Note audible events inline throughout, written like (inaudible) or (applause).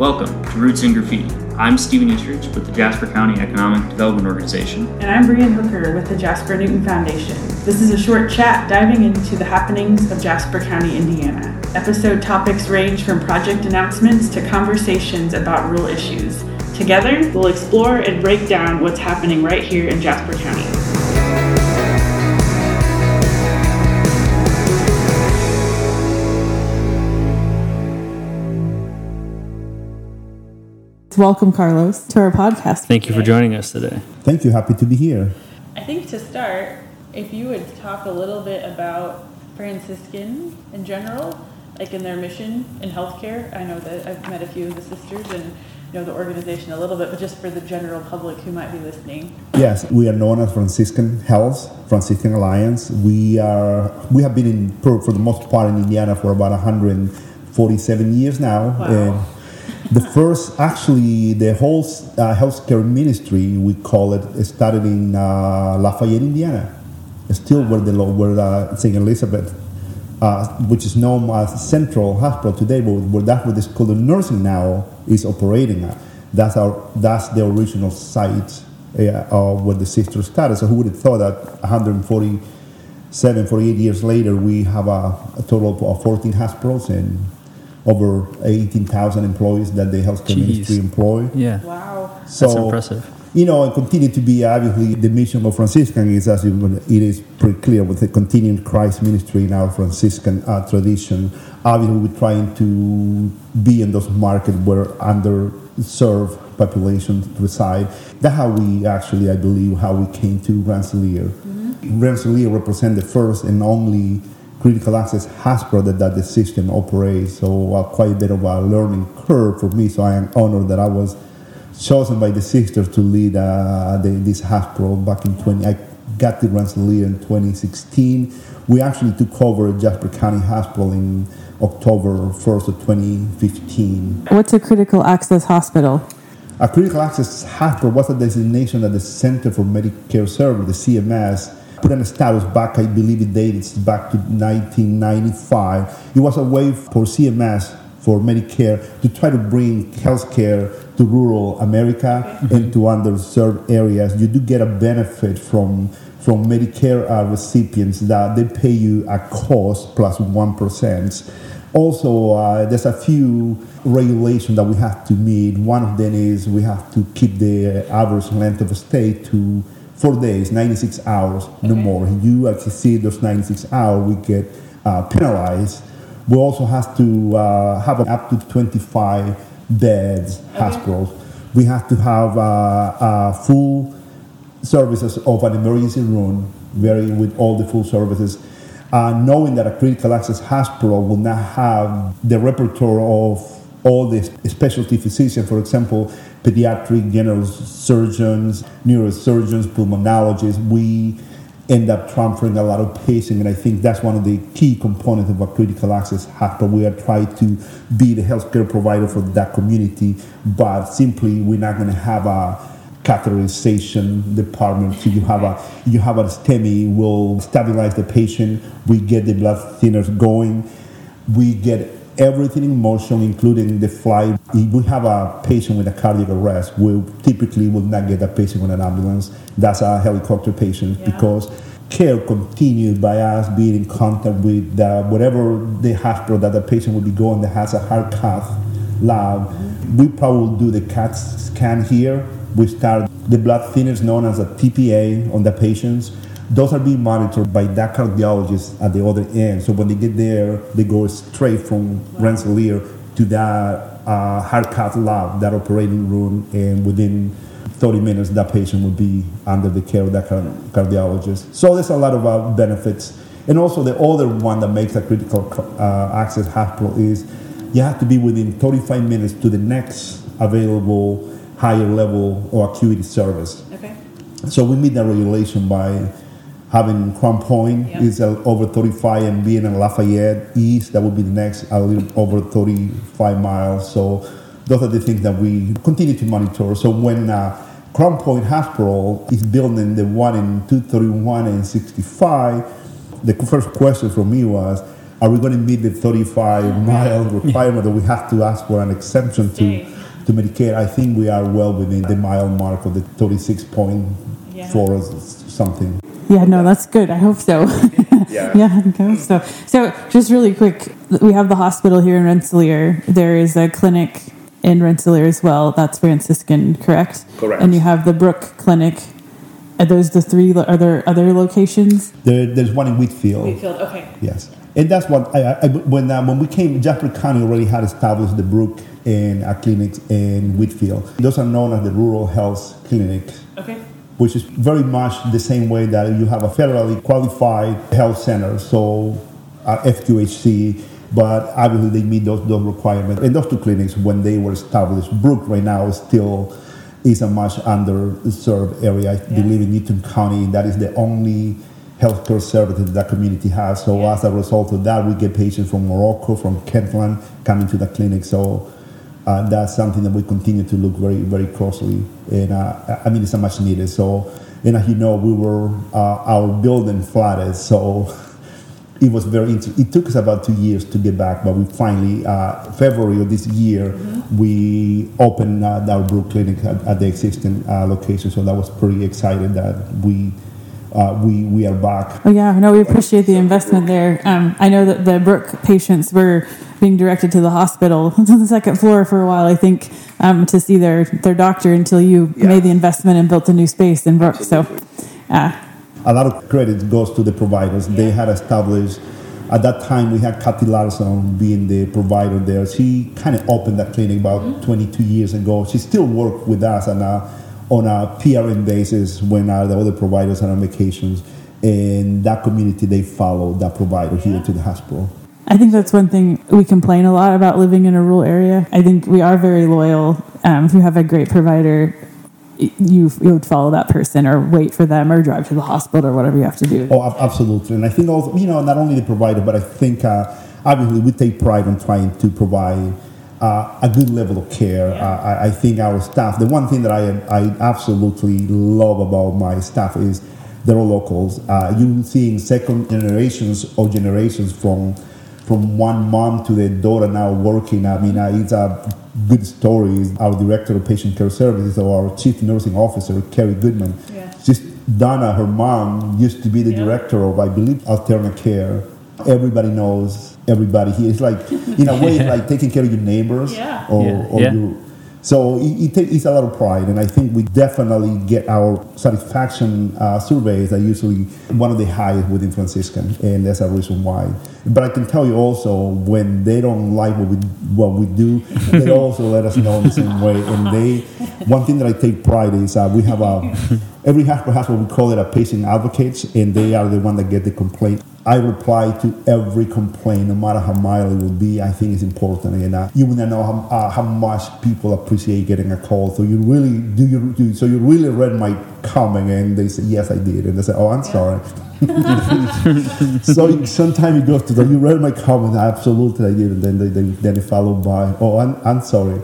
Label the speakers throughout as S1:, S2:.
S1: Welcome to Roots in Graffiti. I'm Stephen Eastridge with the Jasper County Economic Development Organization.
S2: And I'm Brian Hooker with the Jasper Newton Foundation. This is a short chat diving into the happenings of Jasper County, Indiana. Episode topics range from project announcements to conversations about real issues. Together, we'll explore and break down what's happening right here in Jasper County. Welcome, Carlos, to our podcast.
S1: Thank you for joining us today.
S3: Thank you. Happy to be here.
S2: I think to start, if you would talk a little bit about Franciscan in general, like in their mission in healthcare. I know that I've met a few of the sisters and know the organization a little bit, but just for the general public who might be listening.
S3: Yes, we are known as Franciscan Health, Franciscan Alliance. We are we have been in for, for the most part in Indiana for about 147 years now.
S2: Wow
S3: the first, actually, the whole uh, healthcare ministry, we call it, started in uh, Lafayette, Indiana. Still where the where uh, St. Elizabeth, uh, which is known as Central Hospital today, but where that's where the school of nursing now is operating at. That's our that's the original site uh, where the sisters started. So who would have thought that 147, 48 years later, we have a, a total of 14 hospitals and over 18,000 employees that the healthcare Jeez. ministry employ.
S1: Yeah.
S2: Wow.
S1: So, That's impressive.
S3: You know, and continue to be obviously the mission of Franciscan is as it is pretty clear with the continuing Christ ministry in our Franciscan uh, tradition. Obviously, we're trying to be in those markets where underserved populations reside. That's how we actually, I believe, how we came to Rensselaer. Mm-hmm. Rensselaer represents the first and only critical access hospital that, that the system operates. So uh, quite a bit of a learning curve for me. So I am honored that I was chosen by the sisters to lead uh, the, this hospital back in 20. I got the Rensselaer in 2016. We actually took over Jasper County Hospital in October 1st of 2015.
S2: What's a critical access hospital?
S3: A critical access hospital was a designation that the Center for Medicare Services, the CMS, put on a status back, I believe it dates back to 1995. It was a way for CMS, for Medicare, to try to bring healthcare to rural America mm-hmm. and to underserved areas. You do get a benefit from from Medicare uh, recipients that they pay you a cost plus 1. Also, uh, there's a few regulations that we have to meet. One of them is we have to keep the average length of stay to four days, 96 hours, no okay. more. You exceed those 96 hours, we get uh, penalized. We also have to uh, have up to 25 beds, okay. hospitals. We have to have uh, uh, full services of an emergency room, very with all the full services. Uh, knowing that a critical access hospital will not have the repertoire of all the specialty physicians, for example, pediatric general surgeons, neurosurgeons, pulmonologists, we end up transferring a lot of patients, and I think that's one of the key components of a critical access hospital. We are trying to be the healthcare provider for that community, but simply we're not going to have a catheterization department. So you have a you have a STEMI will stabilize the patient. We get the blood thinners going. We get everything in motion, including the flight. If we have a patient with a cardiac arrest, we typically will not get a patient with an ambulance. That's a helicopter patient yeah. because care continued by us being in contact with the, whatever the hospital that the patient will be going that has a heart cath lab. Mm-hmm. We probably do the CAT scan here. We start the blood thinners known as a TPA on the patients those are being monitored by that cardiologist at the other end. So when they get there, they go straight from Rensselaer to that uh, heart cath lab, that operating room, and within 30 minutes, that patient will be under the care of that cardiologist. So there's a lot of uh, benefits. And also the other one that makes a critical uh, access hospital is you have to be within 35 minutes to the next available higher level or acuity service.
S2: Okay.
S3: So we meet that regulation by having Crown Point yep. is uh, over 35 and being in Lafayette East, that would be the next a little over 35 miles. So those are the things that we continue to monitor. So when uh, Crown Point Hospital is building the one in 231 and 65, the first question for me was, are we going to meet the 35 (laughs) mile requirement that we have to ask for an exemption to, to Medicare? I think we are well within the mile mark of the 36.4
S2: Yeah.
S3: or something.
S4: Yeah, no, that's good. I hope so. (laughs)
S3: Yeah.
S4: yeah, I hope so. So, just really quick, we have the hospital here in Rensselaer. There is a clinic in Rensselaer as well. That's Franciscan, correct?
S3: Correct.
S4: And you have the Brook Clinic. Are those the three? Are there other locations?
S3: There, there's one in Wheatfield.
S2: Wheatfield, okay.
S3: Yes, and that's what I, I when uh, when we came, Jasper County already had established the Brook and a clinic in Wheatfield. Those are known as the rural health clinics,
S2: Okay.
S3: Which is very much the same way that you have a federally qualified health center, so uh, FQHC. But obviously, they meet those, those requirements. And those two clinics, when they were established, Brook right now is still is a much underserved area. I believe in Newton County, that is the only healthcare service that that community has. So
S2: Yeah.
S3: as a result of that, we get patients from Morocco, from Kentland coming to the clinic. So uh, that's something that we continue to look very, very closely. And uh, I mean, it's a much needed. So, and as you know, we were uh, our building flooded, so (laughs) it was very. Int- it took us about two years to get back, but we finally uh, February of this year we opened uh, our Brook Clinic at, at the existing uh, location. So that was pretty excited that we uh, we we are back.
S4: Oh yeah, no, we appreciate the investment there. Um, I know that the Brook patients were being directed to the hospital (laughs) to the second floor for a while. I think um, to see their their doctor until you
S3: Yeah.
S4: made the investment and built a new space in Brook. So, uh,
S3: a lot of credit goes to the providers. They had established, at that time, we had Kathy Larson being the provider there. She kind of opened that clinic about 22 years ago. She still worked with us on a, on a PRN basis when uh, the other providers are on vacations. And that community, they follow that provider here to the hospital.
S4: I think that's one thing we complain a lot about living in a rural area. I think we are very loyal. Um, if you have a great provider, you you would follow that person or wait for them or drive to the hospital or whatever you have to do.
S3: Oh, absolutely. And I think also, you know, not only the provider, but I think uh, obviously we take pride in trying to provide uh, a good level of care. Uh, I, I think our staff, the one thing that I, I absolutely love about my staff is they're all locals. Uh, you seeing second generations or generations from from one mom to the daughter now working. I mean, uh, it's a good story. Our director of patient care services or our chief nursing officer, Kerry Goodman.
S2: Yeah.
S3: Just Donna, her mom, used to be the
S2: Yeah.
S3: director of, I believe, alternate care. Everybody knows everybody here. It's like, in a way, (laughs) it's like taking care of your neighbors.
S2: Yeah.
S3: Or,
S1: Yeah.
S3: or
S1: Yeah.
S3: your so it, it takes a lot of pride, and I think we definitely get our satisfaction uh, surveys are usually one of the highest within Franciscan, and that's a reason why. But I can tell you also when they don't like what we what we do, they (laughs) also let us know in the same way. And they, one thing that I take pride is uh, we have a every hospital has what we call it a patient advocates, and they are the one that get the complaint. I reply to every complaint, no matter how mild it will be. I think it's important, and uh, you to know how, uh, how much people appreciate getting a call. So you really do you do so you really read my comment, and they say yes, I did, and they say, oh, I'm sorry. (laughs) so sometimes it goes to the, you read my comment, absolutely I did, and then they, they then it followed by, oh, I'm, I'm sorry,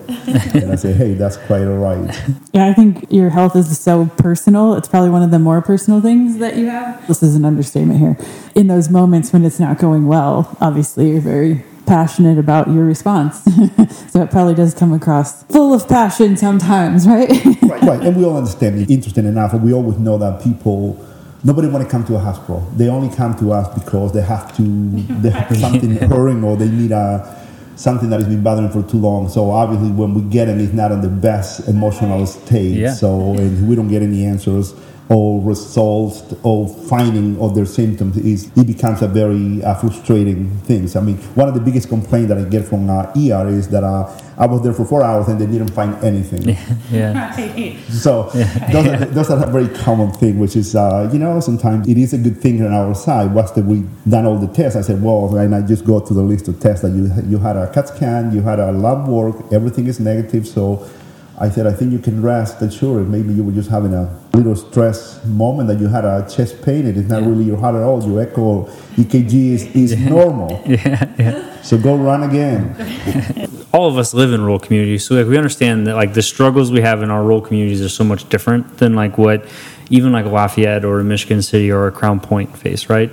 S3: and I say, hey, that's quite all right.
S4: Yeah, I think your health is so personal. It's probably one of the more personal things that you have. This is an understatement here. In those moments when it's not going well, obviously you're very passionate about your response. (laughs) so it probably does come across full of passion sometimes, right?
S3: right, right, and we all understand. it. Interesting enough, we always know that people. Nobody want to come to a hospital. They only come to us because they have to. They have something (laughs) hurting, or they need a something that has been bothering for too long. So obviously, when we get them, it's not in the best emotional state.
S1: Yeah.
S3: So and we don't get any answers or results or finding of their symptoms is it becomes a very uh, frustrating thing. I mean, one of the biggest complaints that I get from uh, ER is that uh, I was there for four hours and they didn't find anything. (laughs)
S1: yeah.
S2: Right.
S3: So those, are, (laughs) those are a very common thing, which is, uh, you know, sometimes it is a good thing on our side. Once that we done all the tests, I said, well, and I just go to the list of tests that you you had a CAT scan, you had a lab work, everything is negative. So I said, I think you can rest assured. Maybe you were just having a little stress moment that you had a chest pain. It is not really your heart at all. Your echo EKG is, is (laughs) normal.
S1: Yeah. Yeah.
S3: So go run again.
S1: All of us live in rural communities, so like we understand that like the struggles we have in our rural communities are so much different than like what even like Lafayette or Michigan City or a Crown Point face, right?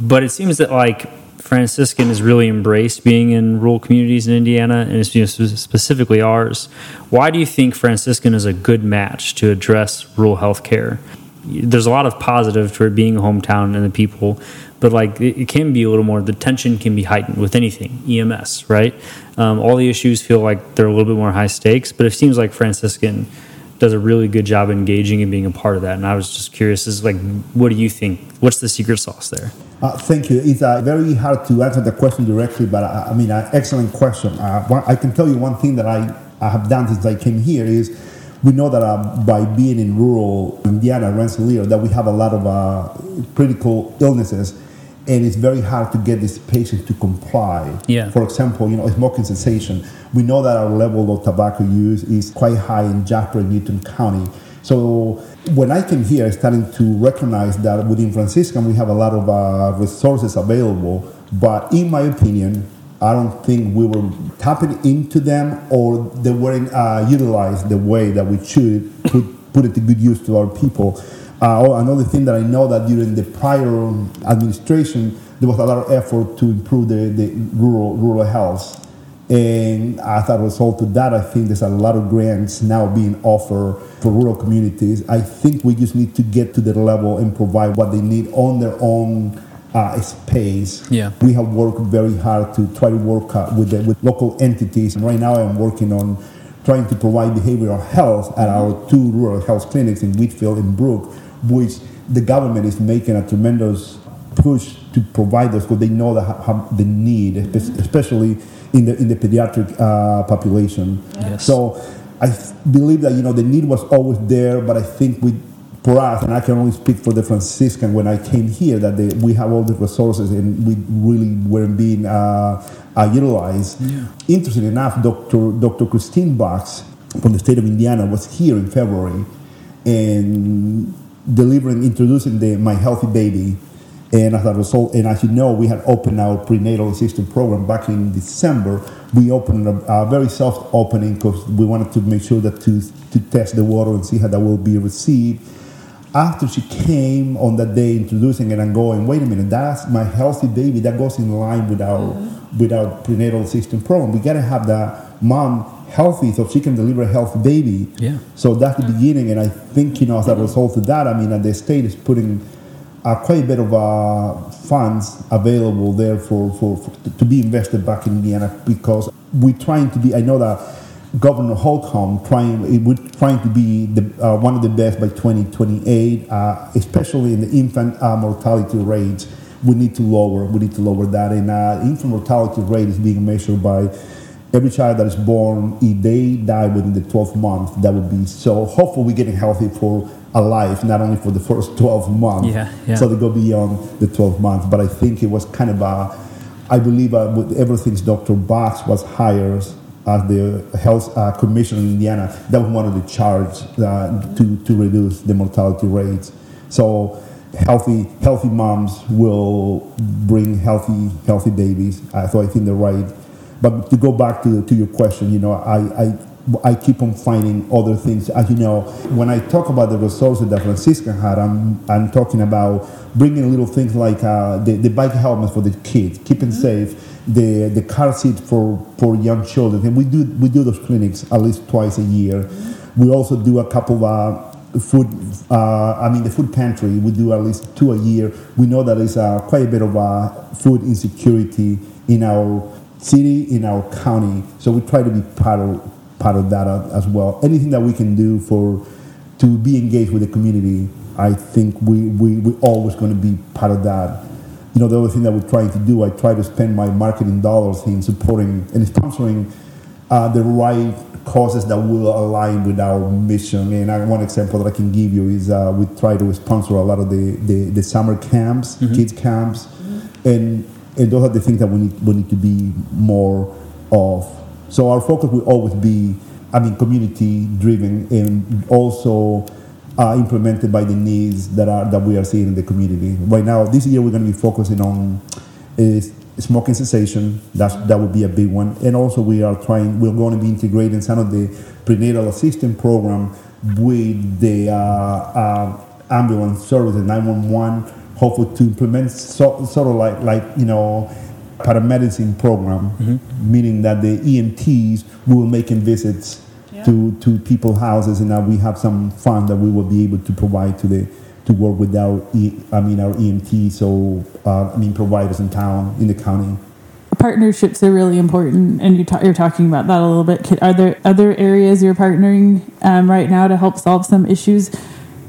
S1: But it seems that like Franciscan has really embraced being in rural communities in Indiana, and specifically ours. Why do you think Franciscan is a good match to address rural health care? There's a lot of positive for it being a hometown and the people, but like it, can be a little more. The tension can be heightened with anything EMS, right? Um, all the issues feel like they're a little bit more high stakes, but it seems like Franciscan does a really good job engaging and being a part of that. And I was just curious, is like, what do you think? What's the secret sauce there?
S3: Uh, thank you. It's uh, very hard to answer the question directly, but uh, I mean, uh, excellent question. Uh, one, I can tell you one thing that I, I have done since I came here is we know that uh, by being in rural Indiana, Rensselaer, that we have a lot of critical illnesses and it's very hard to get these patients to comply.
S1: Yeah.
S3: For example, you know, smoking cessation. We know that our level of tobacco use is quite high in Jasper and Newton County. So when I came here, I started to recognize that within Franciscan we have a lot of uh, resources available, but in my opinion, I don't think we were tapping into them or they weren't uh, utilized the way that we should put, put it to good use to our people. Uh, oh, another thing that I know that during the prior administration, there was a lot of effort to improve the, the rural rural health. And as a result of that, I think there's a lot of grants now being offered for rural communities. I think we just need to get to the level and provide what they need on their own uh, space.
S1: Yeah.
S3: We have worked very hard to try to work uh, with, the, with local entities. And right now, I'm working on trying to provide behavioral health at our two rural health clinics in Wheatfield and Brook which the government is making a tremendous push to provide those because they know that the need, especially in the in the pediatric uh, population.
S1: Yes.
S3: So I believe that you know the need was always there, but I think we, for us, and I can only speak for the Franciscan when I came here, that they, we have all the resources and we really weren't being uh, uh, utilized.
S1: Yeah.
S3: Interesting enough, Dr. Dr. Kristina Box from the state of Indiana was here in February, and delivering, introducing the My Healthy Baby. And as a result, and as you know, we had opened our prenatal assistance program back in December. We opened a, a very soft opening because we wanted to make sure that to, to test the water and see how that will be received. After she came on that day introducing it and going, wait a minute, that's my healthy baby. That goes in line with our mm-hmm. with our prenatal system program. We gotta have that mom healthy so she can deliver a healthy baby.
S1: Yeah.
S3: So that's the beginning, and I think you know as a result of that, I mean, the state is putting uh, quite a bit of uh, funds available there for, for, for, to be invested back in Indiana because we're trying to be. I know that Governor Holcomb trying we're trying to be the, uh, one of the best by 2028, uh, especially in the infant uh, mortality rates. We need to lower. We need to lower that, and uh, infant mortality rate is being measured by every child that is born, if they die within the 12 months, that would be so. Hopefully, we're getting healthy for a life, not only for the first 12 months.
S1: Yeah, yeah.
S3: So they go beyond the 12 months. But I think it was kind of a, I believe uh, with everything Dr. Box was hired as the health uh, commissioner in Indiana, that was one of the charge uh, to, to reduce the mortality rates. So healthy healthy moms will bring healthy healthy babies. Uh, so I think they're right but to go back to, to your question, you know, I, I I keep on finding other things. As you know, when I talk about the resources that Franciscan had, I'm, I'm talking about bringing little things like uh, the, the bike helmets for the kids, keeping mm-hmm. safe, the, the car seat for, for young children. And we do, we do those clinics at least twice a year. We also do a couple of uh, food, uh, I mean, the food pantry, we do at least two a year. We know that there's uh, quite a bit of uh, food insecurity in our city, in our county. So we try to be part of part of that as well. Anything that we can do for to be engaged with the community, I think we we we always going to be part of that. You know, the other thing that we're trying to do, I try to spend my marketing dollars in supporting and sponsoring uh, the right causes that will align with our mission. And I, one example that I can give you is uh, we try to sponsor a lot of the, the, the summer camps, mm-hmm. kids camps, mm-hmm. and and those are the things that we need, we need to be more of. So our focus will always be, I mean, community driven and also uh, implemented by the needs that are that we are seeing in the community. Right now, this year we're going to be focusing on is smoking cessation. That's that would be a big one. And also we are trying. We're going to be integrating some of the prenatal assistance program with the uh, uh, ambulance service, the 911 hopeful to implement so, sort of like like you know paramedicine program, meaning that the EMTs will making visits to, to people's houses, and now we have some fund that we will be able to provide to the to work with our I mean our EMT, so uh, I mean providers in town in the county.
S4: Partnerships are really important, and you ta- you're talking about that a little bit. Are there other areas you're partnering um, right now to help solve some issues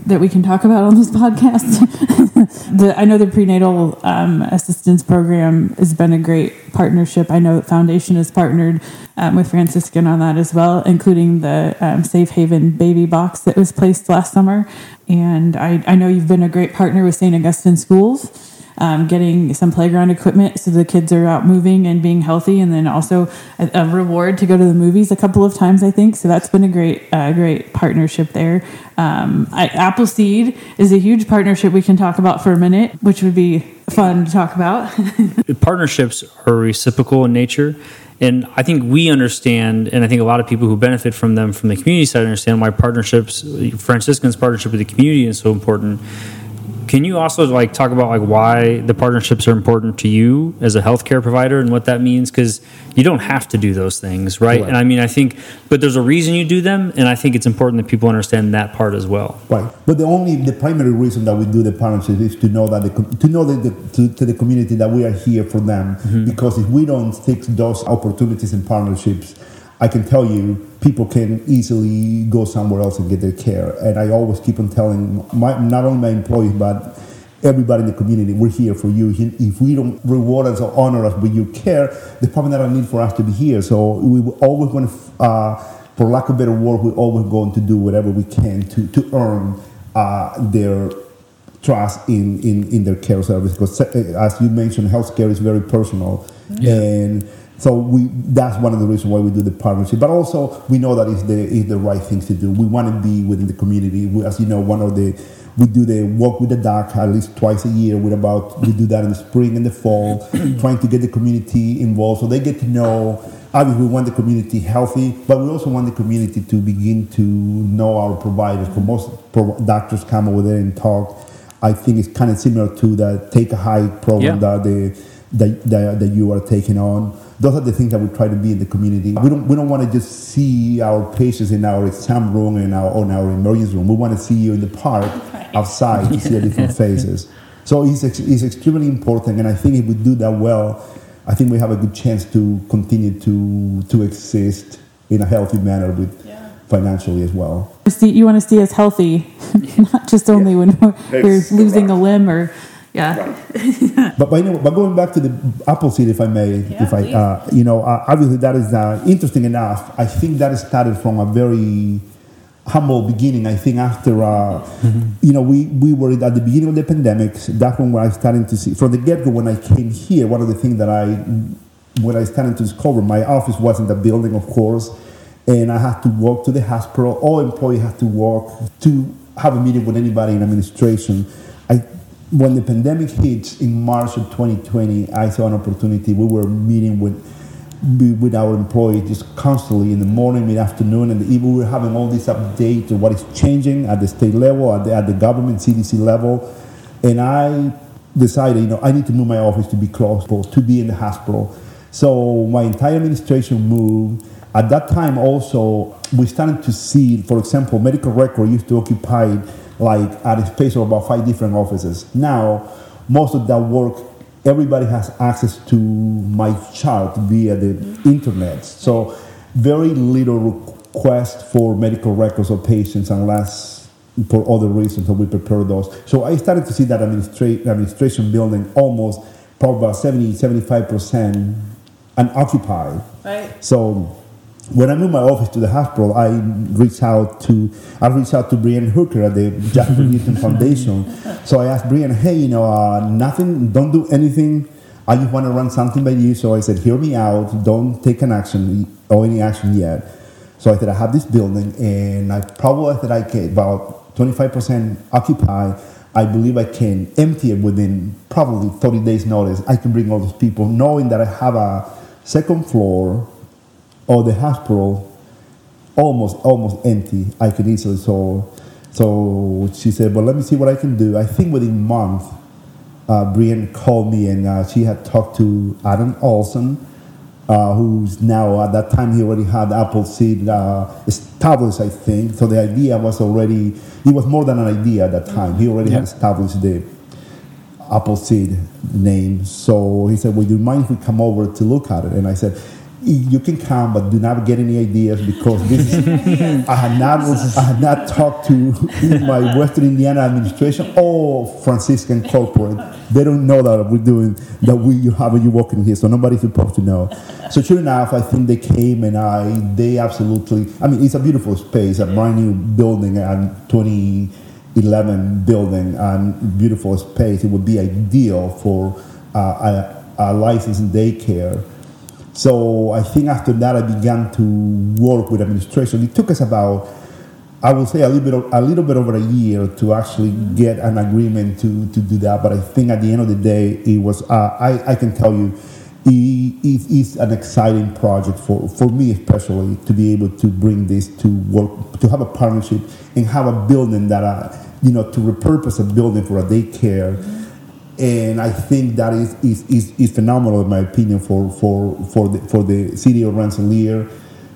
S4: that we can talk about on this (laughs) podcast? (laughs) the, I know the prenatal um, assistance program has been a great partnership. I know that Foundation has partnered um, with Franciscan on that as well, including the um, Safe Haven baby box that was placed last summer. And I, I know you've been a great partner with St. Augustine Schools um, getting some playground equipment so the kids are out moving and being healthy, and then also a, a reward to go to the movies a couple of times, I think. So that's been a great, uh, great partnership there. Um, I, Appleseed is a huge partnership we can talk about for a minute, which would be fun to talk about. (laughs) (laughs)
S1: partnerships are reciprocal in nature. And I think we understand, and I think a lot of people who benefit from them from the community side understand why partnerships, Franciscan's partnership with the community is so important. Can you also like talk about like why the partnerships are important to you as a healthcare provider and what that means? Because you don't have to do those things, right?
S3: Right.
S1: And I mean, I think, but there's a reason you do them, and I think it's important that people understand that part as well.
S3: Right, but the only the primary reason that we do the partnerships is to know that the, to know that the, to, to the community that we are here for them. Mm-hmm. Because if we don't fix those opportunities and partnerships, I can tell you people can easily go somewhere else and get their care. And I always keep on telling my, not only my employees but everybody in the community, we're here for you. If we don't reward us or honor us with your care, there's probably not a need for us to be here. So we always want to, uh, for lack of better word, we're always going to do whatever we can to, to earn uh, their trust in, in, in their care service. Because uh, as you mentioned, healthcare is very personal. And so we that's one of the reasons why we do the partnership. But also we know that it's the it's the right thing to do. We want to be within the community. We, as you know, one of the we do the walk with the doc at least twice a year. With about we do that in the spring and the fall, (clears throat) trying to get the community involved so they get to know. Obviously, we want the community healthy, but we also want the community to begin to know our providers. For most pro- doctors come over there and talk. I think it's kind of similar to the Take a Hike program
S1: Yeah.
S3: that the that, that, that you are taking on. Those are the things that we try to be in the community. We don't we don't want to just see our patients in our exam room and our on our emergency room. We want to see you in the park (laughs) outside to see the different (laughs) faces. So it's, ex- it's extremely important, and I think if we do that well, I think we have a good chance to continue to to exist in a healthy manner with financially as well.
S4: see, you want to see us healthy, (laughs) not just only when we're, we're losing a limb or, yeah. (laughs)
S3: But, but, you know, but going back to the Appleseed, if I may, if I, uh, you know, uh, obviously that is uh, interesting enough. I think that started from a very humble beginning. I think after, uh, you know, we, we were at the beginning of the pandemic. That's when I started to see, from the get go, when I came here, one of the things that I, when I started to discover, my office was in the building, of course, and I had to walk to the hospital. All employees had to walk to have a meeting with anybody in administration. I, when the pandemic hit in March of 2020, I saw an opportunity. We were meeting with with our employees just constantly in the morning, mid afternoon, and the evening. We were having all these updates of what is changing at the state level, at the, at the government CDC level, and I decided, you know, I need to move my office to be close, to be in the hospital. So my entire administration moved. At that time, also, we started to see, for example, medical record used to occupy like at a space of about five different offices. Now, most of that work, everybody has access to my chart via the internet. So, very little request for medical records of patients unless for other reasons, so we prepare those. So I started to see that administra- administration building almost probably about 70, 75% unoccupied.
S2: Right.
S3: So when I moved my office to the hospital, I reached out to I reached out to Brian Hooker at the Jasper Newton Foundation. (laughs) So I asked Brian, hey, you know, uh, nothing, don't do anything. I just want to run something by you. So I said, hear me out. Don't take an action or any action yet. So I said, I have this building, and I probably said I can about 25% occupied. I believe I can empty it within probably 30 days notice. I can bring all those people, knowing that I have a second floor or the hospital almost almost empty. I could easily so so she said, well, let me see what I can do. I think within a month uh, Brian called me and uh, she had talked to Adam Olson, uh, who's now at that time he already had Appleseed uh, established, I think. So the idea was already it was more than an idea at that time. He already had established the Appleseed name. So he said, "Would you mind if we come over to look at it?" And I said, "You can come, but do not get any ideas because this is, (laughs) I had not I had not talked to (laughs) my Western Indiana administration or Franciscan corporate. They don't know that we're doing that. We you have you working here, so nobody's supposed to know. So sure enough, I think they came and I they absolutely. I mean, it's a beautiful space, a brand new building, and 2011 building and beautiful space, it would be ideal for uh, a, a licensed daycare. So I think after that, I began to work with administration. It took us about, I would say, a little bit, of, a little bit over a year to actually get an agreement to, to do that. But I think at the end of the day, it was. Uh, I, I can tell you, it is an exciting project for, for me especially to be able to bring this to work to have a partnership and have a building that I, you know to repurpose a building for a daycare and I think that is, is, is, is phenomenal in my opinion for for for the, for the city of Rensselaer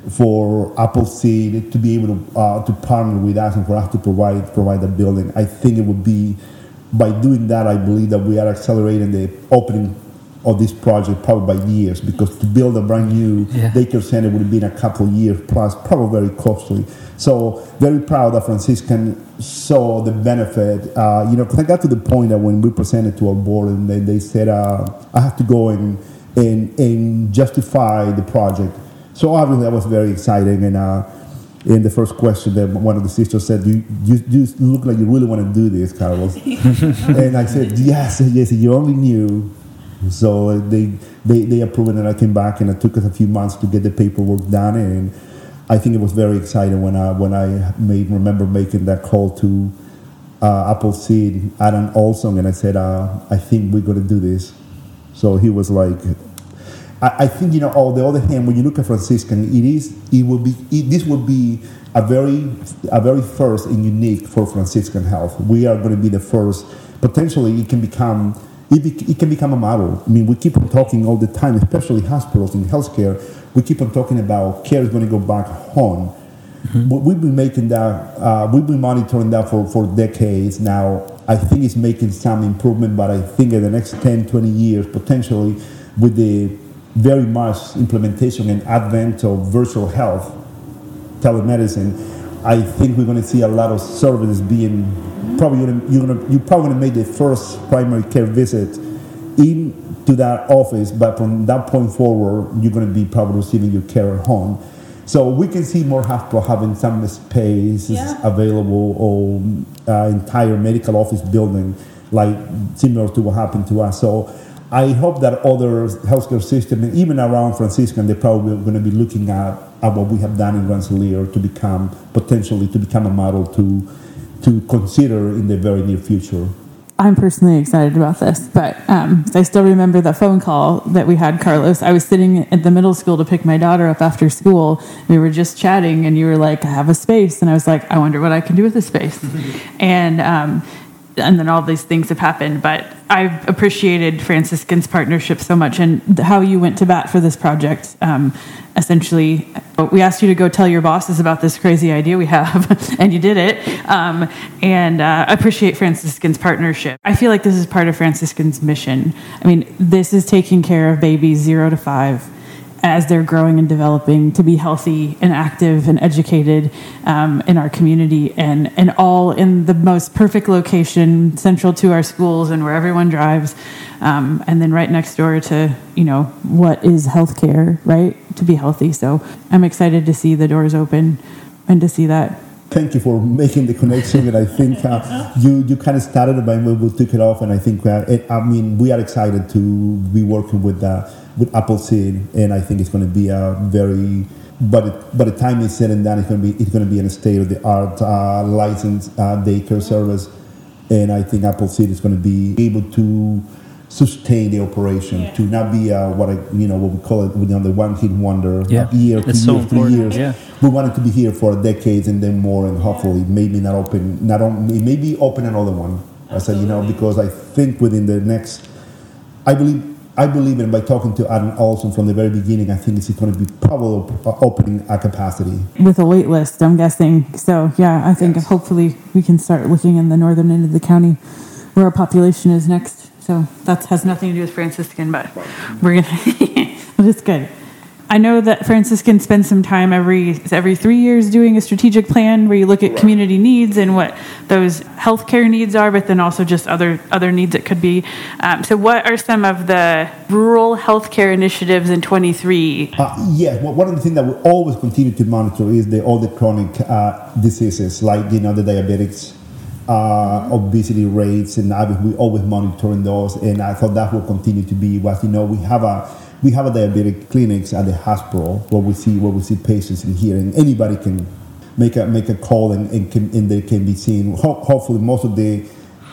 S3: for Appleseed to be able to uh, to partner with us and for us to provide provide the building. I think it would be by doing that I believe that we are accelerating the opening of this project probably by years because to build a brand new yeah. daycare center would have been a couple of years plus, probably very costly. So very proud that Franciscan saw the benefit. Uh, you know, because I got to the point that when we presented to our board and they, they said uh, I have to go and, and and justify the project. So obviously that was very exciting and. Uh, in the first question that one of the sisters said, you, you, you look like you really want to do this, Carlos. (laughs) and I said, yes, yes, you only knew so they, they, they approved it and I came back and it took us a few months to get the paperwork done. And I think it was very exciting when I, when I made, remember making that call to uh, Appleseed, Adam Olson, and I said, uh, I think we're going to do this. So he was like, I, I, think, you know, on the other hand, when you look at Franciscan, it is, it will be, it, this will be a very, a very first and unique for Franciscan health. We are going to be the first, potentially it can become it, be, it can become a model. I mean, we keep on talking all the time, especially hospitals in healthcare. We keep on talking about care is going to go back home. Mm-hmm. But we've been making that, uh, we've been monitoring that for, for decades now. I think it's making some improvement, but I think in the next 10, 20 years, potentially, with the very much implementation and advent of virtual health, telemedicine, I think we're going to see a lot of services being probably gonna, you're gonna you're probably gonna make the first primary care visit into that office, but from that point forward, you're gonna be probably receiving your care at home. So we can see more hospital having some spaces yeah. available or uh, entire medical office building, like similar to what happened to us. So I hope that other healthcare systems, even around Franciscan, they're probably going to be looking at, at what we have done in Rensselaer to become potentially to become a model to to consider in the very near future.
S4: I'm personally excited about this, but um, I still remember the phone call that we had, Carlos. I was sitting at the middle school to pick my daughter up after school. We were just chatting, and you were like, "I have a space," and I was like, "I wonder what I can do with the space." (laughs) and um, and then all these things have happened. But I've appreciated Franciscan's partnership so much and how you went to bat for this project. Um, essentially, we asked you to go tell your bosses about this crazy idea we have, (laughs) and you did it. Um, and uh, appreciate Franciscan's partnership. I feel like this is part of Franciscan's mission. I mean, this is taking care of babies zero to five as they're growing and developing to be healthy and active and educated um, in our community and, and all in the most perfect location central to our schools and where everyone drives um, and then right next door to you know what is healthcare right to be healthy so i'm excited to see the doors open and to see that
S3: thank you for making the connection. And I think uh, you you kind of started but we took it off. And I think uh, it, I mean we are excited to be working with uh, with Appleseed, and I think it's going to be a very but it, by the time it's said and done, it's going to be it's going to be in a state of the art uh, licensed uh, daycare service, and I think Appleseed is going to be able to sustain the operation yeah. to not be uh, what I you know what we call it you know the one hit wonder
S1: yeah.
S3: year two
S1: so
S3: years three years
S1: yeah.
S3: we want it to be here for decades and then more and hopefully maybe not open not on maybe open another one I said, you know, because I think within the next, I believe, I believe in by talking to Adam Olson from the very beginning, I think it's going to be probably uh, opening a capacity.
S4: with a wait list, I'm guessing. So, yeah, I think hopefully we can start looking in the northern end of the county where our population is next. So, that has nothing to do with Franciscan, but we're going to, but it's good. I know that Franciscan spends some time every every three years doing a strategic plan where you look at community needs and what those healthcare needs are, but then also just other other needs it could be. Um, so, what are some of the rural healthcare initiatives in 23?
S3: Uh, yes, well, one of the things that we always continue to monitor is the all the chronic uh, diseases, like you know the diabetics, uh, obesity rates, and we always monitoring those. And I thought that will continue to be what you know we have a we have a diabetic clinics at the hospital where we see where we see patients in here, and anybody can make a make a call and and, can, and they can be seen. Ho- hopefully, most of the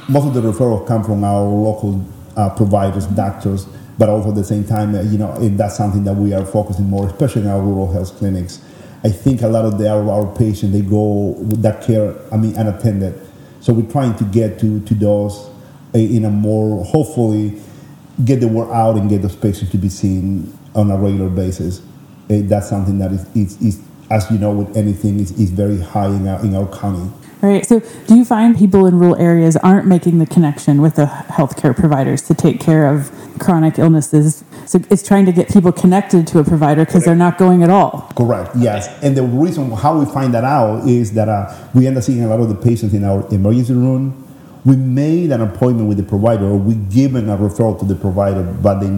S3: most of the referrals come from our local uh, providers, doctors, but also at the same time, uh, you know, that's something that we are focusing more, especially in our rural health clinics. I think a lot of the, our, our patients they go with that care, I mean, unattended. So we're trying to get to to those uh, in a more hopefully get the word out and get those patients to be seen on a regular basis. Uh, that's something that is, is, is, as you know, with anything, is, is very high in our, in our county.
S4: Right. So, do you find people in rural areas aren't making the connection with the healthcare providers to take care of chronic illnesses? So, it's trying to get people connected to a provider because they're not going at all.
S3: Correct. Yes. And the reason how we find that out is that uh, we end up seeing a lot of the patients in our emergency room. We made an appointment with the provider, or we given a referral to the provider, but they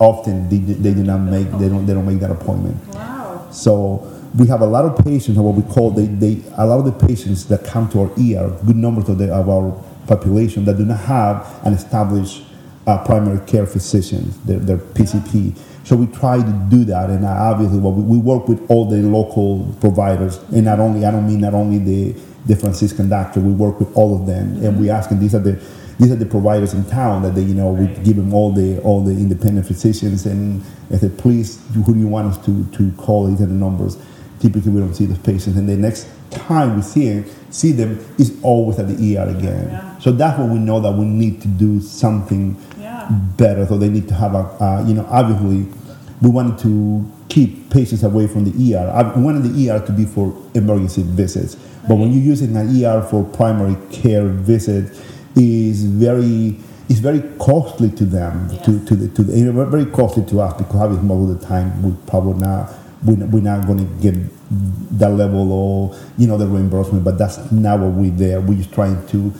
S3: often they, they do not make they don't they don't make that appointment.
S2: Wow.
S3: So we have a lot of patients, or what we call they, they a lot of the patients that come to our ER, good numbers of, the, of our population that do not have an established uh, primary care physician, their, their PCP. So we try to do that, and obviously, well, we, we work with all the local providers, and not only I don't mean not only the the Franciscan doctor, we work with all of them, and we ask them these are the these are the providers in town that they, you know, we give them all the all the independent physicians, and I said, please, who do you want us to to call? These are the numbers. Typically, we don't see those patients, and the next time we see them, see them is always at the ER again.
S2: Yeah.
S3: So that's when we know that we need to do something
S2: Yeah.
S3: better. So they need to have a, uh, you know, obviously, we wanted to keep patients away from the ER. I wanted the ER to be for emergency visits, but when you're using an ER for primary care visit, is very it's very costly to them to
S2: Yes.
S3: to the to the very costly to us because obviously most of the time we probably not we're, we're not going to get that level or you know the reimbursement, but that's not what we're there. We're just trying to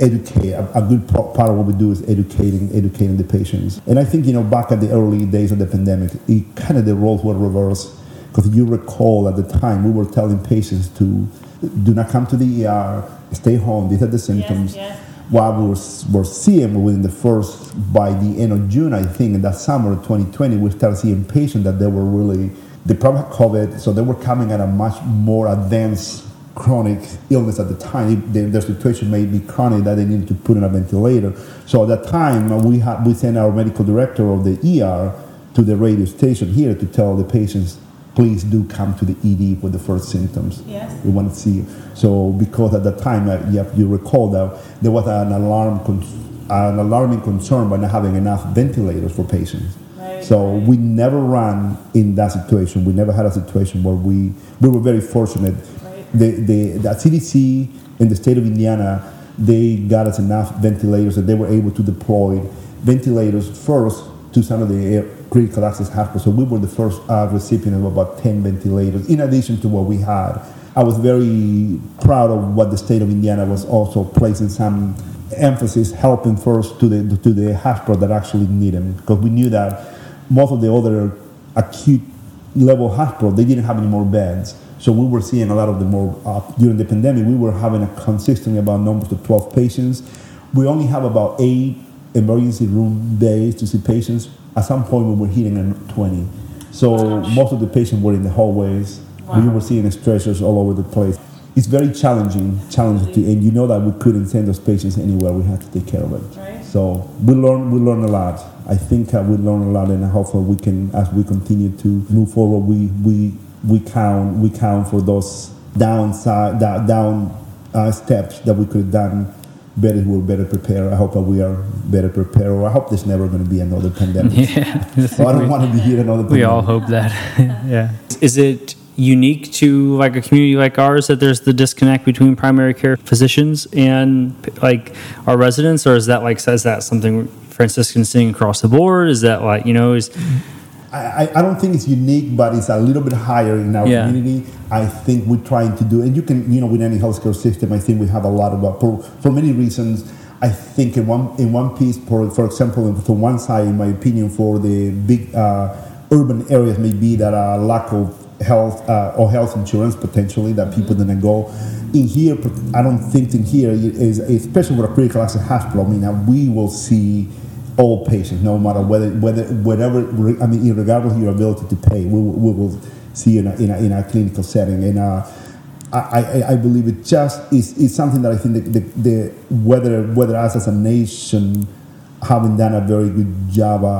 S3: educate. A, a good part of what we do is educating educating the patients. And I think you know back at the early days of the pandemic, it kind of the roles were reversed because you recall at the time we were telling patients to do not come to the ER, stay home. These are the symptoms
S2: yes.
S3: while we were, were seeing within the first, by the end of June, I think, in that summer of 2020, we started seeing patients that they were really, they probably had COVID, so they were coming at a much more advanced chronic illness at the time. Their, their situation may be chronic that they needed to put in a ventilator. So at that time, we, had, we sent our medical director of the ER to the radio station here to tell the patients, please do come to the ED with the first symptoms.
S2: Yes.
S3: We want to see you. So because at that time, uh, you, you recall that there was an alarm, con- an alarming concern by not having enough ventilators for patients.
S2: Right,
S3: So we never ran in that situation. We never had a situation where we we were very fortunate. The the the CDC in the state of Indiana, they got us enough ventilators that they were able to deploy ventilators first to some of the critical access hospitals. So we were the first uh, recipient of about 10 ventilators, in addition to what we had. I was very proud of what the state of Indiana was also placing some emphasis, helping first to the to the hospital that actually need them, because we knew that most of the other acute level hospitals they didn't have any more beds. So we were seeing a lot of the more uh, during the pandemic. We were having a consistently about numbers of 12 patients. We only have about eight emergency room days to see patients. At some point, we were hitting a 20. So most of the patients were in the hallways. We were seeing stretchers all over the place. It's very challenging, challenging to, and you know that we couldn't send those patients anywhere. We had to take care of it.
S2: Right.
S3: So we learn, we learn a lot. I think uh, we learn a lot, and hopefully we can, as we continue to move forward, we we we count we count for those downside da, down uh, steps that we could have done better we're better prepared. I hope that we are better prepared, or I hope there's never going to be another pandemic. (laughs)
S1: Yeah,
S3: So (laughs) I don't want to be here another.
S1: we all hope that. (laughs) yeah. Is it unique to like a community like ours that there's the disconnect between primary care physicians and like our residents, or is that like says that something Franciscans seeing across the board? Is that like you know is
S3: I, I- don't think it's unique, but it's a little bit higher in our
S1: Yeah.
S3: community. I think we're trying to do, and you can, you know, with any healthcare system, I think we have a lot of, uh, for, for many reasons. I think in one in one piece, for for example, to one side, in my opinion, for the big uh, urban areas, may be that a lack of health uh, or health insurance potentially that people didn't go. In here, I don't think in here is especially with a critical access hospital. I mean, we will see all patients, no matter whether whether whatever. I mean, regardless of your ability to pay, we, will- we will see in a, in a, in a clinical setting. And uh, I, I, I believe it just is, is something that I think the, the, the whether whether us as a nation haven't done a very good job uh, uh,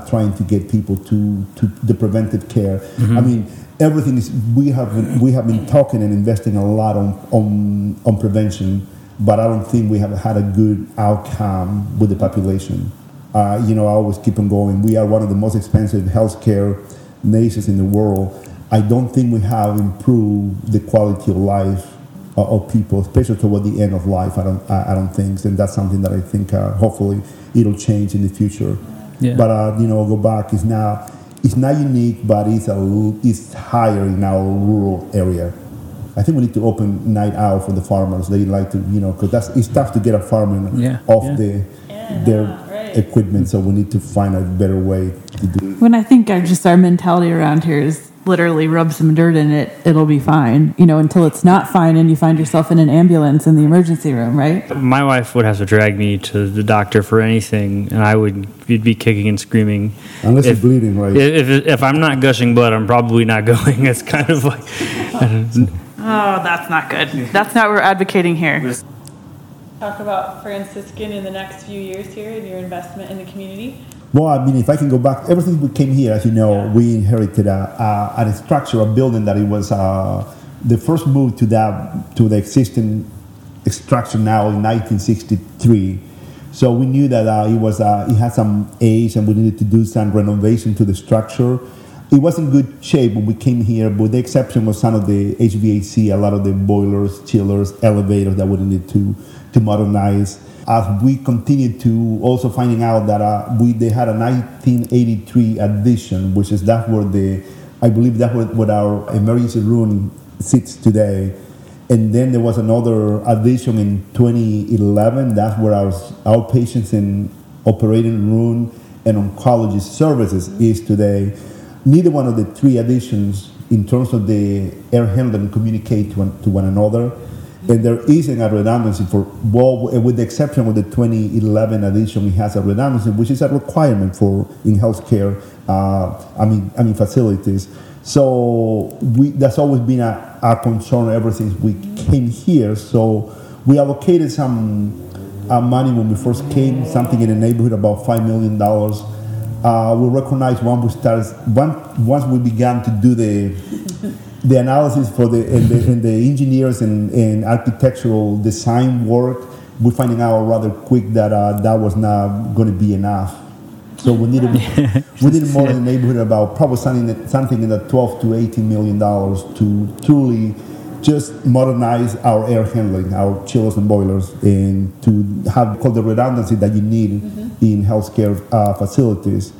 S3: uh, trying to get people to, to the preventive care. I mean, everything is we have been, we have been talking and investing a lot on on on prevention, but I don't think we have had a good outcome with the population. Uh, you know, I always keep on going. We are one of the most expensive healthcare nations in the world. I don't think we have improved the quality of life uh, of people, especially toward the end of life. I don't, I, I don't think, and that's something that I think uh, hopefully it'll change in the future.
S1: Yeah.
S3: But uh, you know, go back. It's not, it's not unique, but it's a, it's higher in our rural area. I think we need to open night out for the farmers. They like to, you know, because that's it's tough to get a farmer
S1: Yeah,
S3: off
S1: yeah.
S3: the
S2: Yeah,
S3: their
S2: right.
S3: equipment. So we need to find a better way to do. it.
S4: When I think our, just our mentality around here is literally rub some dirt in it, it'll be fine. You know, until it's not fine and you find yourself in an ambulance in the emergency room, right?
S1: my wife would have to drag me to the doctor for anything, and I would you'd be kicking and screaming.
S3: Unless
S1: If-
S3: you're bleeding, right?
S1: If, if, if I'm not gushing blood, I'm probably not (laughs) going. It's kind of like
S2: Oh, that's not good. (laughs) That's not what we're advocating here. Talk about Franciscan in the next few years here and your investment in the community.
S3: Well, I mean, if I can go back, ever since we came here, as you know, we inherited a, a, a structure, a building that it was uh, the first move to that to the existing structure now in 1963. So we knew that uh, it was uh, it had some age, and we needed to do some renovation to the structure. It was in good shape when we came here, with the exception of some of the HVAC, a lot of the boilers, chillers, elevators that we needed to to modernize as we continued to also finding out that uh, we they had a 1983 addition, which is that where the I believe that where, where our emergency room sits today, and then there was another addition in 2011. That's where our outpatients in operating room and oncology services is today. Neither one of the three additions, in terms of the air handling, communicate to one, to one another and there isn't a redundancy for well, with the exception of the 2011 edition, it has a redundancy, which is a requirement for in healthcare. Uh, I mean, I mean facilities. So we that's always been a, a concern ever since we came here. So we allocated some uh, money when we first came, something in the neighborhood about five million dollars. Uh, we recognize when we once we began to do the the analysis for the and the, and the engineers and, and architectural design work, we're finding out rather quick that uh, that was not going to be enough. So we needed (laughs) we needed more in the neighborhood about probably something that, something in the 12 to 18 million dollars to truly just modernize our air handling, our chillers and boilers, and to have called the redundancy that you need in healthcare uh, facilities.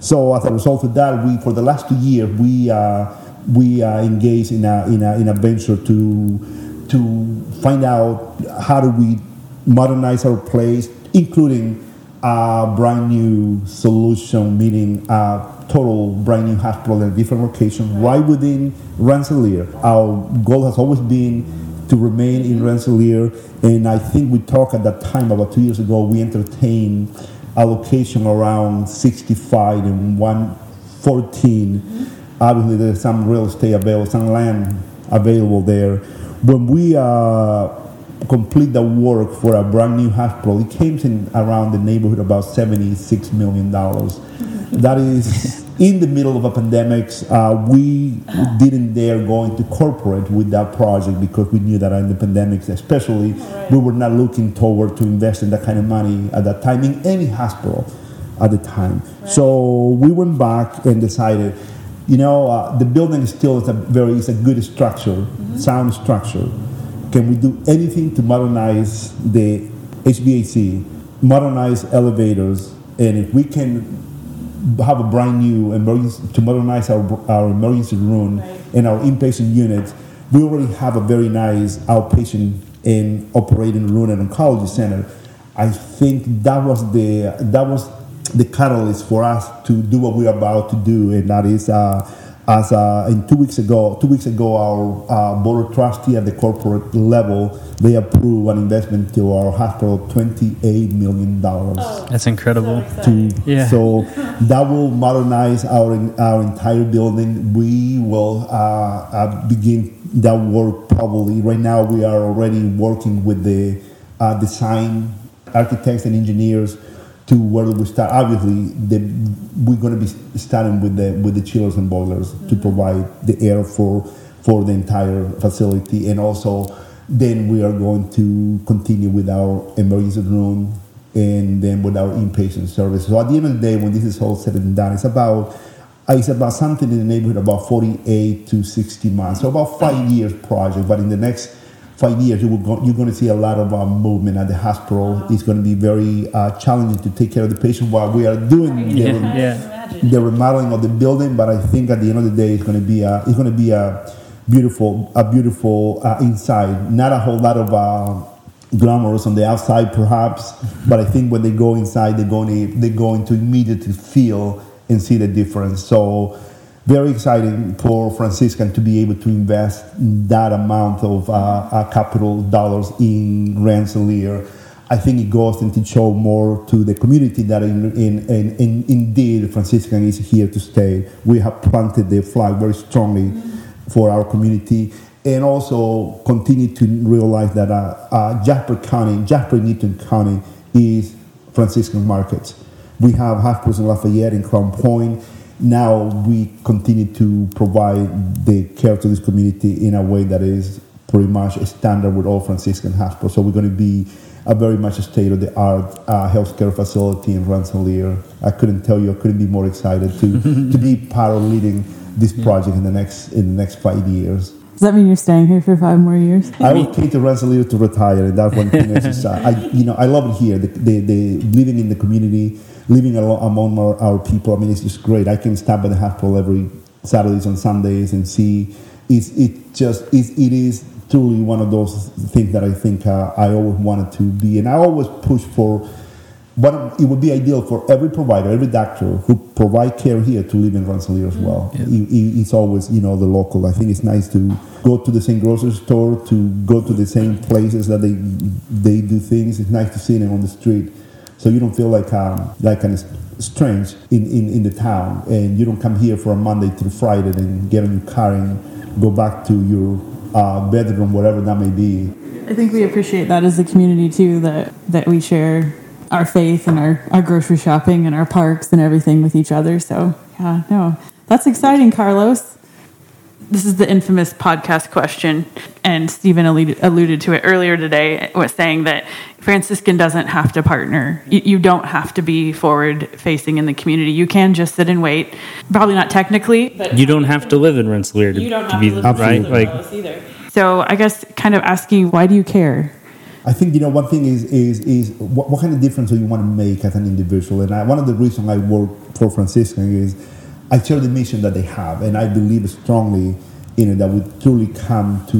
S3: So as a result of that, we for the last two years we uh, we uh, engaged in a, in a in a venture to to find out how do we modernize our place, including a brand new solution, meaning a total brand new hospital in a different location, right within Rensselaer. Our goal has always been to remain in Rensselaer, and I think we talked at that time about two years ago. We entertained a location around 65 and 114. Obviously, there's some real estate available, some land available there. When we uh, complete the work for a brand new hospital, it came in around the neighborhood about $76 million. That is in the middle of a pandemic, uh, we didn't dare go into corporate with that project because we knew that in the pandemic, especially, right. we were not looking toward to invest in that kind of money at that time in any hospital at the time. Right. So we went back and decided, you know, uh, the building still is a very, it's a good structure, mm-hmm. sound structure. Can we do anything to modernize the HVAC, modernize elevators, and if we can have a brand new emergency to modernize our, our emergency room right. and our inpatient units, we already have a very nice outpatient and operating room and oncology center. I think that was the that was the catalyst for us to do what we're about to do, and that is uh, as uh, in two weeks ago, two weeks ago, our uh, board of trustee at the corporate level they approved an investment to our hospital, twenty-eight million dollars.
S1: Oh, That's incredible.
S3: So to, yeah. So that will modernize our our entire building. We will uh, uh, begin that work probably right now. We are already working with the uh, design architects and engineers to where we start. Obviously, the, we're going to be starting with the with the chillers and boilers mm-hmm. to provide the air for for the entire facility, and also then we are going to continue with our emergency room and then with our inpatient service. So at the end of the day, when this is all said and done, it's about it's about something in the neighborhood about 48 to 60 months, so about five years project. But in the next five years, you will go, you're going to see a lot of uh, movement at the hospital. It's going to be very uh, challenging to take care of the patient while we are doing the, yeah. the, remodeling of the building. But I think at the end of the day, it's going to be a, it's going to be a beautiful, a beautiful uh, inside. Not a whole lot of uh, glamorous on the outside, perhaps, but I think when they go inside, they're going to, they're going to immediately feel and see the difference. So very exciting for Franciscan to be able to invest that amount of uh, uh, capital dollars in Rensselaer. I think it goes and to show more to the community that in, in, in, in, indeed Franciscan is here to stay. We have planted the flag very strongly mm-hmm. for our community and also continue to realize that uh, uh, Jasper County, Jasper Newton County is Franciscan markets. We have hospitals in Lafayette and Crown Point now we continue to provide the care to this community in a way that is pretty much a standard with all Franciscan hospitals. So we're going to be a very much a state of the art uh, healthcare facility in Rensselaer. I couldn't tell you, I couldn't be more excited to, (laughs) to be part of leading this project in the next in the next five years.
S4: Does that mean you're staying here for five more years?
S3: I will (laughs) came to Rensselaer to retire, and that's one thing. Is, uh, I, you know, I love it here. The, the, the living in the community, living among our, our, people. I mean, it's just great. I can stop at the hospital every Saturdays and Sundays and see. It's it just it's, it is truly one of those things that I think uh, I always wanted to be, and I always push for. But it would be ideal for every provider, every doctor who provide care here to live in Rensselaer as well. Yeah. It, it, it's always, you know, the local. I think it's nice to go to the same grocery store, to go to the same places that they they do things. It's nice to see them on the street so you don't feel like um, like kind of strange in, in, in the town, and you don't come here for a Monday through Friday and get in your car and go back to your uh, bedroom, whatever that may be.
S4: I think we appreciate that as a community too. That that we share our faith and our, our grocery shopping and our parks and everything with each other. So yeah, no, that's exciting, Carlos this is the infamous podcast question, and Stephen alluded, alluded to it earlier today, was saying that Franciscan doesn't have to partner. You, you don't have to be forward facing in the community. You can just sit and wait. Probably not technically,
S1: but you don't have to live in Rensselaer to,
S2: you don't
S1: to be
S2: to right. Like, either.
S4: so I guess kind of asking, why do you care?
S3: I think you know one thing is is is what, what kind of difference do you want to make as an individual? And I, one of the reasons I work for Franciscan is I share the mission that they have, and I believe strongly in it that we truly come to.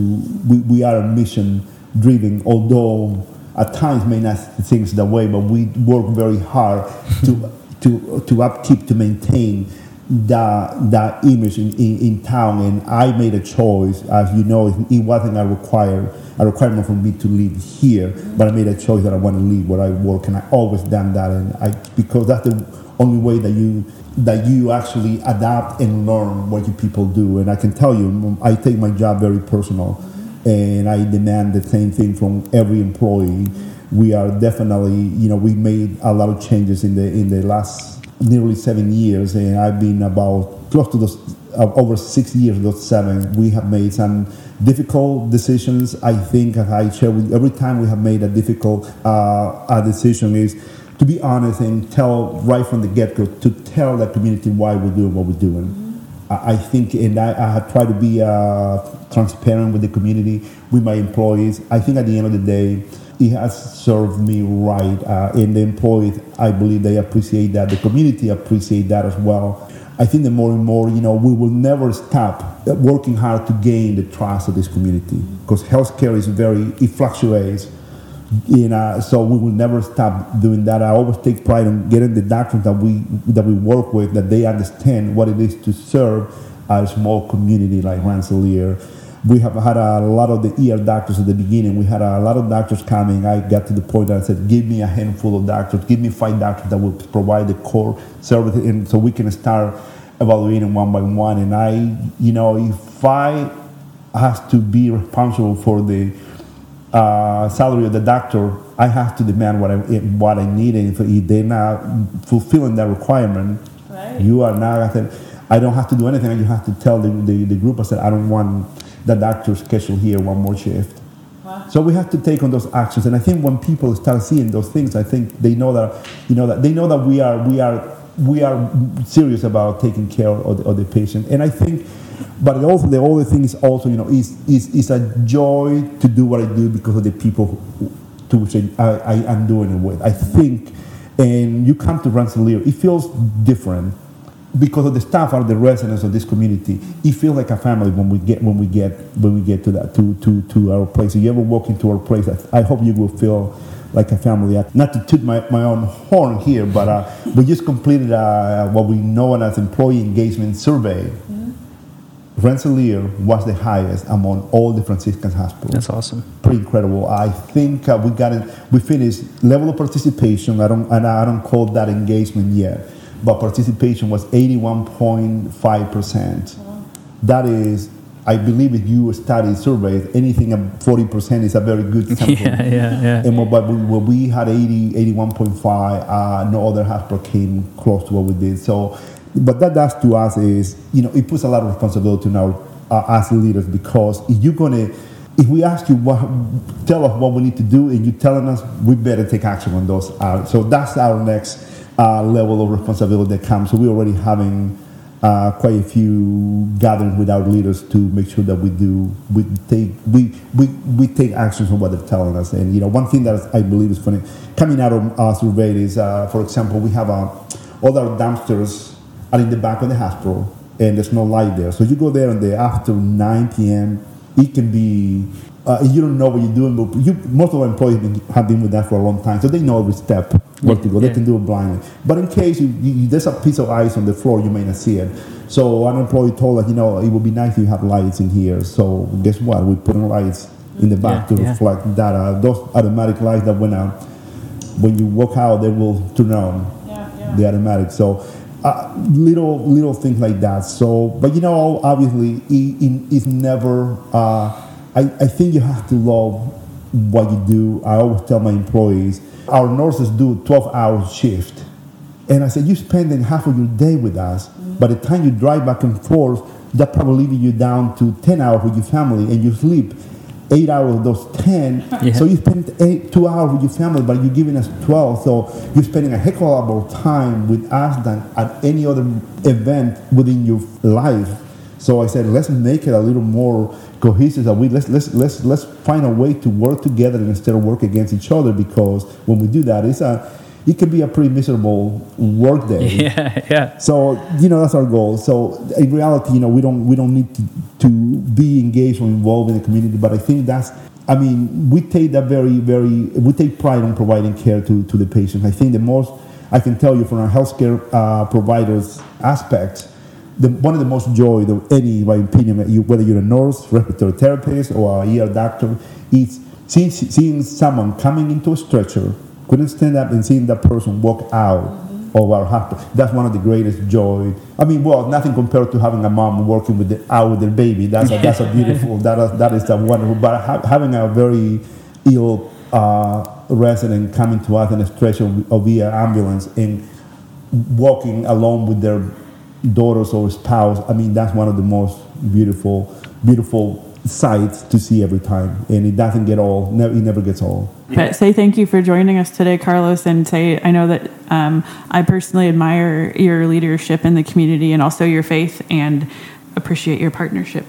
S3: We, we are a mission driven, although at times may not things that way, but we work very hard to (laughs) to to upkeep to maintain that that image in, in, in, town. And I made a choice, as you know, it wasn't a require a requirement for me to live here, but I made a choice that I want to live where I work, and I always done that, and I because that's the only way that you that you actually adapt and learn what you people do. And I can tell you, I take my job very personal, and I demand the same thing from every employee. We are definitely, you know, we made a lot of changes in the in the last nearly seven years, and I've been about close to those uh, over six years. Those seven, we have made some difficult decisions. I think, as I share with every time we have made a difficult uh, a decision is to be honest and tell right from the get go to tell the community why we're doing what we're doing. Mm-hmm. I, I think, and I, I have tried to be uh, transparent with the community, with my employees. I think at the end of the day, it has served me right. Uh, and the employees, I believe they appreciate that. The community appreciate that as well. I think that more and more, you know, we will never stop working hard to gain the trust of this community because healthcare is very, it fluctuates you know, so we will never stop doing that. I always take pride in getting the doctors that we that we work with that they understand what it is to serve a small community like Rensselaer. We have had a lot of the ER doctors at the beginning. We had a lot of doctors coming. I got to the point that I said, "Give me a handful of doctors. Give me five doctors that will provide the core service, and so we can start evaluating one by one." And I, you know, if I have to be responsible for the uh, salary of the doctor, I have to demand what I what I need, and if they're not fulfilling that requirement, right. you are now. I said, I don't have to do anything. And you have to tell the, the, the group. I said, I don't want the doctor schedule here one more shift. Wow. So we have to take on those actions, and I think when people start seeing those things, I think they know that you know that they know that we are we are we are serious about taking care of the, of the patient, and I think but also the other thing is also you know is is is a joy to do what I do because of the people who, to which I, I am doing it with. I think, and you come to Rensselaer, it feels different because of the staff are the residents of this community. It feels like a family when we get when we get when we get to that to to to our place. If you ever walk into our place, I, I hope you will feel like a family. Not to toot my, my own horn here, but uh, we just completed uh, what we know as employee engagement survey. Rensselaer was the highest among all the Franciscan hospitals.
S1: That's awesome.
S3: Pretty incredible. I think uh, we got it. We finished level of participation. I don't, and I don't call that engagement yet, but participation was eighty-one point five percent. That is, I believe, if you study surveys, anything forty percent is a very good (laughs) sample.
S1: Yeah, yeah, yeah.
S3: And but when we had 80, 81.5, uh, no other hospital came close to what we did. So but that does to us is, you know, it puts a lot of responsibility on our uh, as leaders because if you're gonna, if we ask you what, tell us what we need to do, and you're telling us, we better take action on those. Uh, so that's our next uh, level of responsibility that comes. So we're already having uh, quite a few gatherings with our leaders to make sure that we do we take we we, we take actions on what they're telling us. And you know, one thing that I believe is funny coming out of our survey is, uh, for example, we have uh, all our dumpsters are in the back of the hospital and there's no light there. So you go there and the after 9 p.m., it can be, uh, you don't know what you're doing, but you, most of our employees have been, have been with that for a long time, so they know every step where to go. They can do it blindly. But in case you, you, there's a piece of ice on the floor, you may not see it. So an employee told us, you know, it would be nice if you have lights in here. So guess what? We put in lights in the back yeah, to yeah. reflect that. Uh, those automatic lights that went out, when you walk out, they will turn on. Yeah, the automatic. So uh, little little things like that. So, but you know, obviously, it, it, it's never. Uh, I, I think you have to love what you do. I always tell my employees, our nurses do 12 hour shift. And I said, you're spending half of your day with us. Mm-hmm. By the time you drive back and forth, that probably leaving you down to 10 hours with your family and you sleep eight hours of those 10. Yeah. So you spend eight, two hours with your family, but you're giving us 12. So you're spending a heck of a lot more time with us than at any other event within your life. So I said, let's make it a little more cohesive. That We let's let's let's let's find a way to work together instead of work against each other. Because when we do that, it's a it can be a pretty miserable work day. (laughs)
S1: Yeah, yeah.
S3: So you know that's our goal. So in reality, you know, we don't we don't need to, to be engaged or involved in the community, but I think that's. I mean, we take that very very we take pride on providing care to to the patient. I think the most I can tell you from our healthcare uh, providers aspect. The, one of the most joy that any, in my opinion, whether you're a nurse, respiratory therapist, or a ER doctor, is seeing, seeing someone coming into a stretcher couldn't stand up and seeing that person walk out mm-hmm. of our hospital. That's one of the greatest joy. I mean, well, nothing compared to having a mom working with the, out with their baby. That's a, that's a (laughs) beautiful. that is, that is a wonderful. But ha- having a very ill uh, resident coming to us in a stretcher of, via ambulance and walking alone with their daughters or spouse. I mean, that's one of the most beautiful, beautiful sights to see every time, and it doesn't get old. Never, it never gets old.
S2: But say thank you for joining us today, Carlos, and say I know that um, I personally admire your leadership in the community and also your faith, and appreciate your partnership.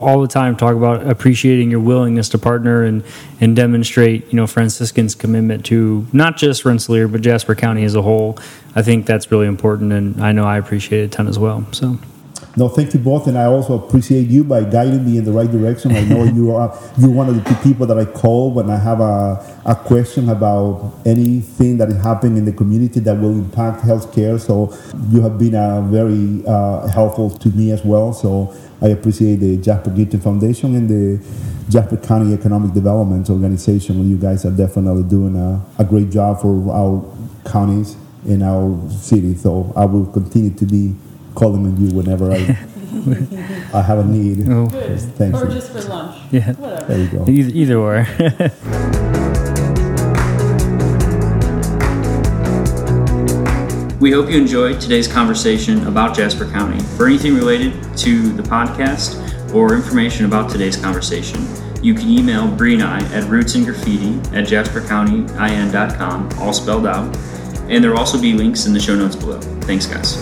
S1: all the time talk about appreciating your willingness to partner and and demonstrate you know Franciscan's commitment to not just Rensselaer but Jasper County as a whole. I think that's really important, and I know I appreciate it a ton as well. So.
S3: No, thank you both, and I also appreciate you by guiding me in the right direction. I know you are you're one of the people that I call when I have a, a question about anything that is happening in the community that will impact healthcare. So you have been uh, very uh, helpful to me as well. So I appreciate the Jasper Gittin Foundation and the Jasper County Economic Development Organization. You guys are definitely doing a, a great job for our counties in our city. So I will continue to be calling on you whenever I I have a need.
S1: Oh,
S3: Thank
S2: or
S3: you.
S2: just for lunch.
S1: yeah.
S2: Whatever.
S3: There you go.
S1: Either, either or. We hope you enjoyed today's conversation about Jasper County. For anything related to the podcast or information about today's conversation, you can email Bree and I at rootsandgraffiti at jaspercountyin.com, all spelled out. And there will also be links in the show notes below. Thanks, guys.